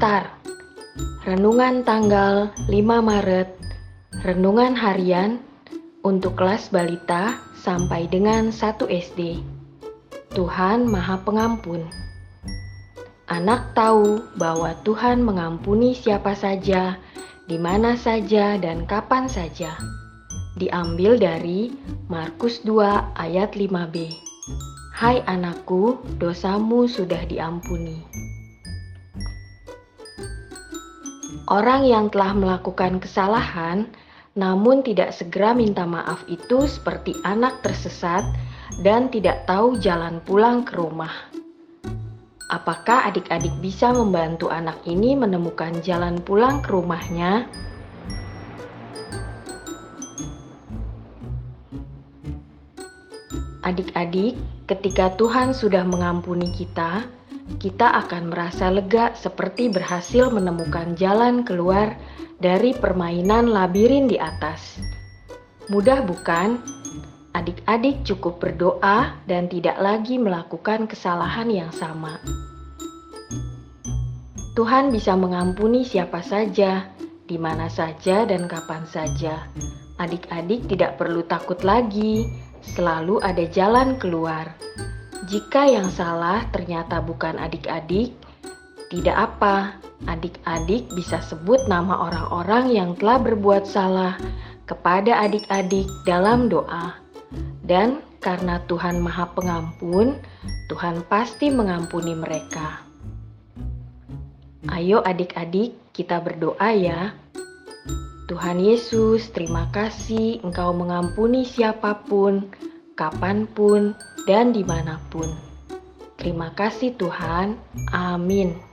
Star Renungan tanggal 5 Maret Renungan harian untuk kelas balita sampai dengan 1 SD Tuhan Maha Pengampun Anak tahu bahwa Tuhan mengampuni siapa saja, di mana saja, dan kapan saja. Diambil dari Markus 2 ayat 5b. Hai anakku, dosamu sudah diampuni. Orang yang telah melakukan kesalahan namun tidak segera minta maaf itu seperti anak tersesat dan tidak tahu jalan pulang ke rumah. Apakah adik-adik bisa membantu anak ini menemukan jalan pulang ke rumahnya? Adik-adik, ketika Tuhan sudah mengampuni kita, kita akan merasa lega seperti berhasil menemukan jalan keluar dari permainan labirin di atas. Mudah bukan? Adik-adik cukup berdoa dan tidak lagi melakukan kesalahan yang sama. Tuhan bisa mengampuni siapa saja, di mana saja, dan kapan saja. Adik-adik tidak perlu takut lagi, selalu ada jalan keluar. Jika yang salah ternyata bukan adik-adik, tidak apa, adik-adik bisa sebut nama orang-orang yang telah berbuat salah kepada adik-adik dalam doa. Dan karena Tuhan Maha Pengampun, Tuhan pasti mengampuni mereka. Ayo adik-adik, kita berdoa ya. Tuhan Yesus, terima kasih Engkau mengampuni siapa pun, kapan pun, dan di mana pun. Terima kasih Tuhan. Amin.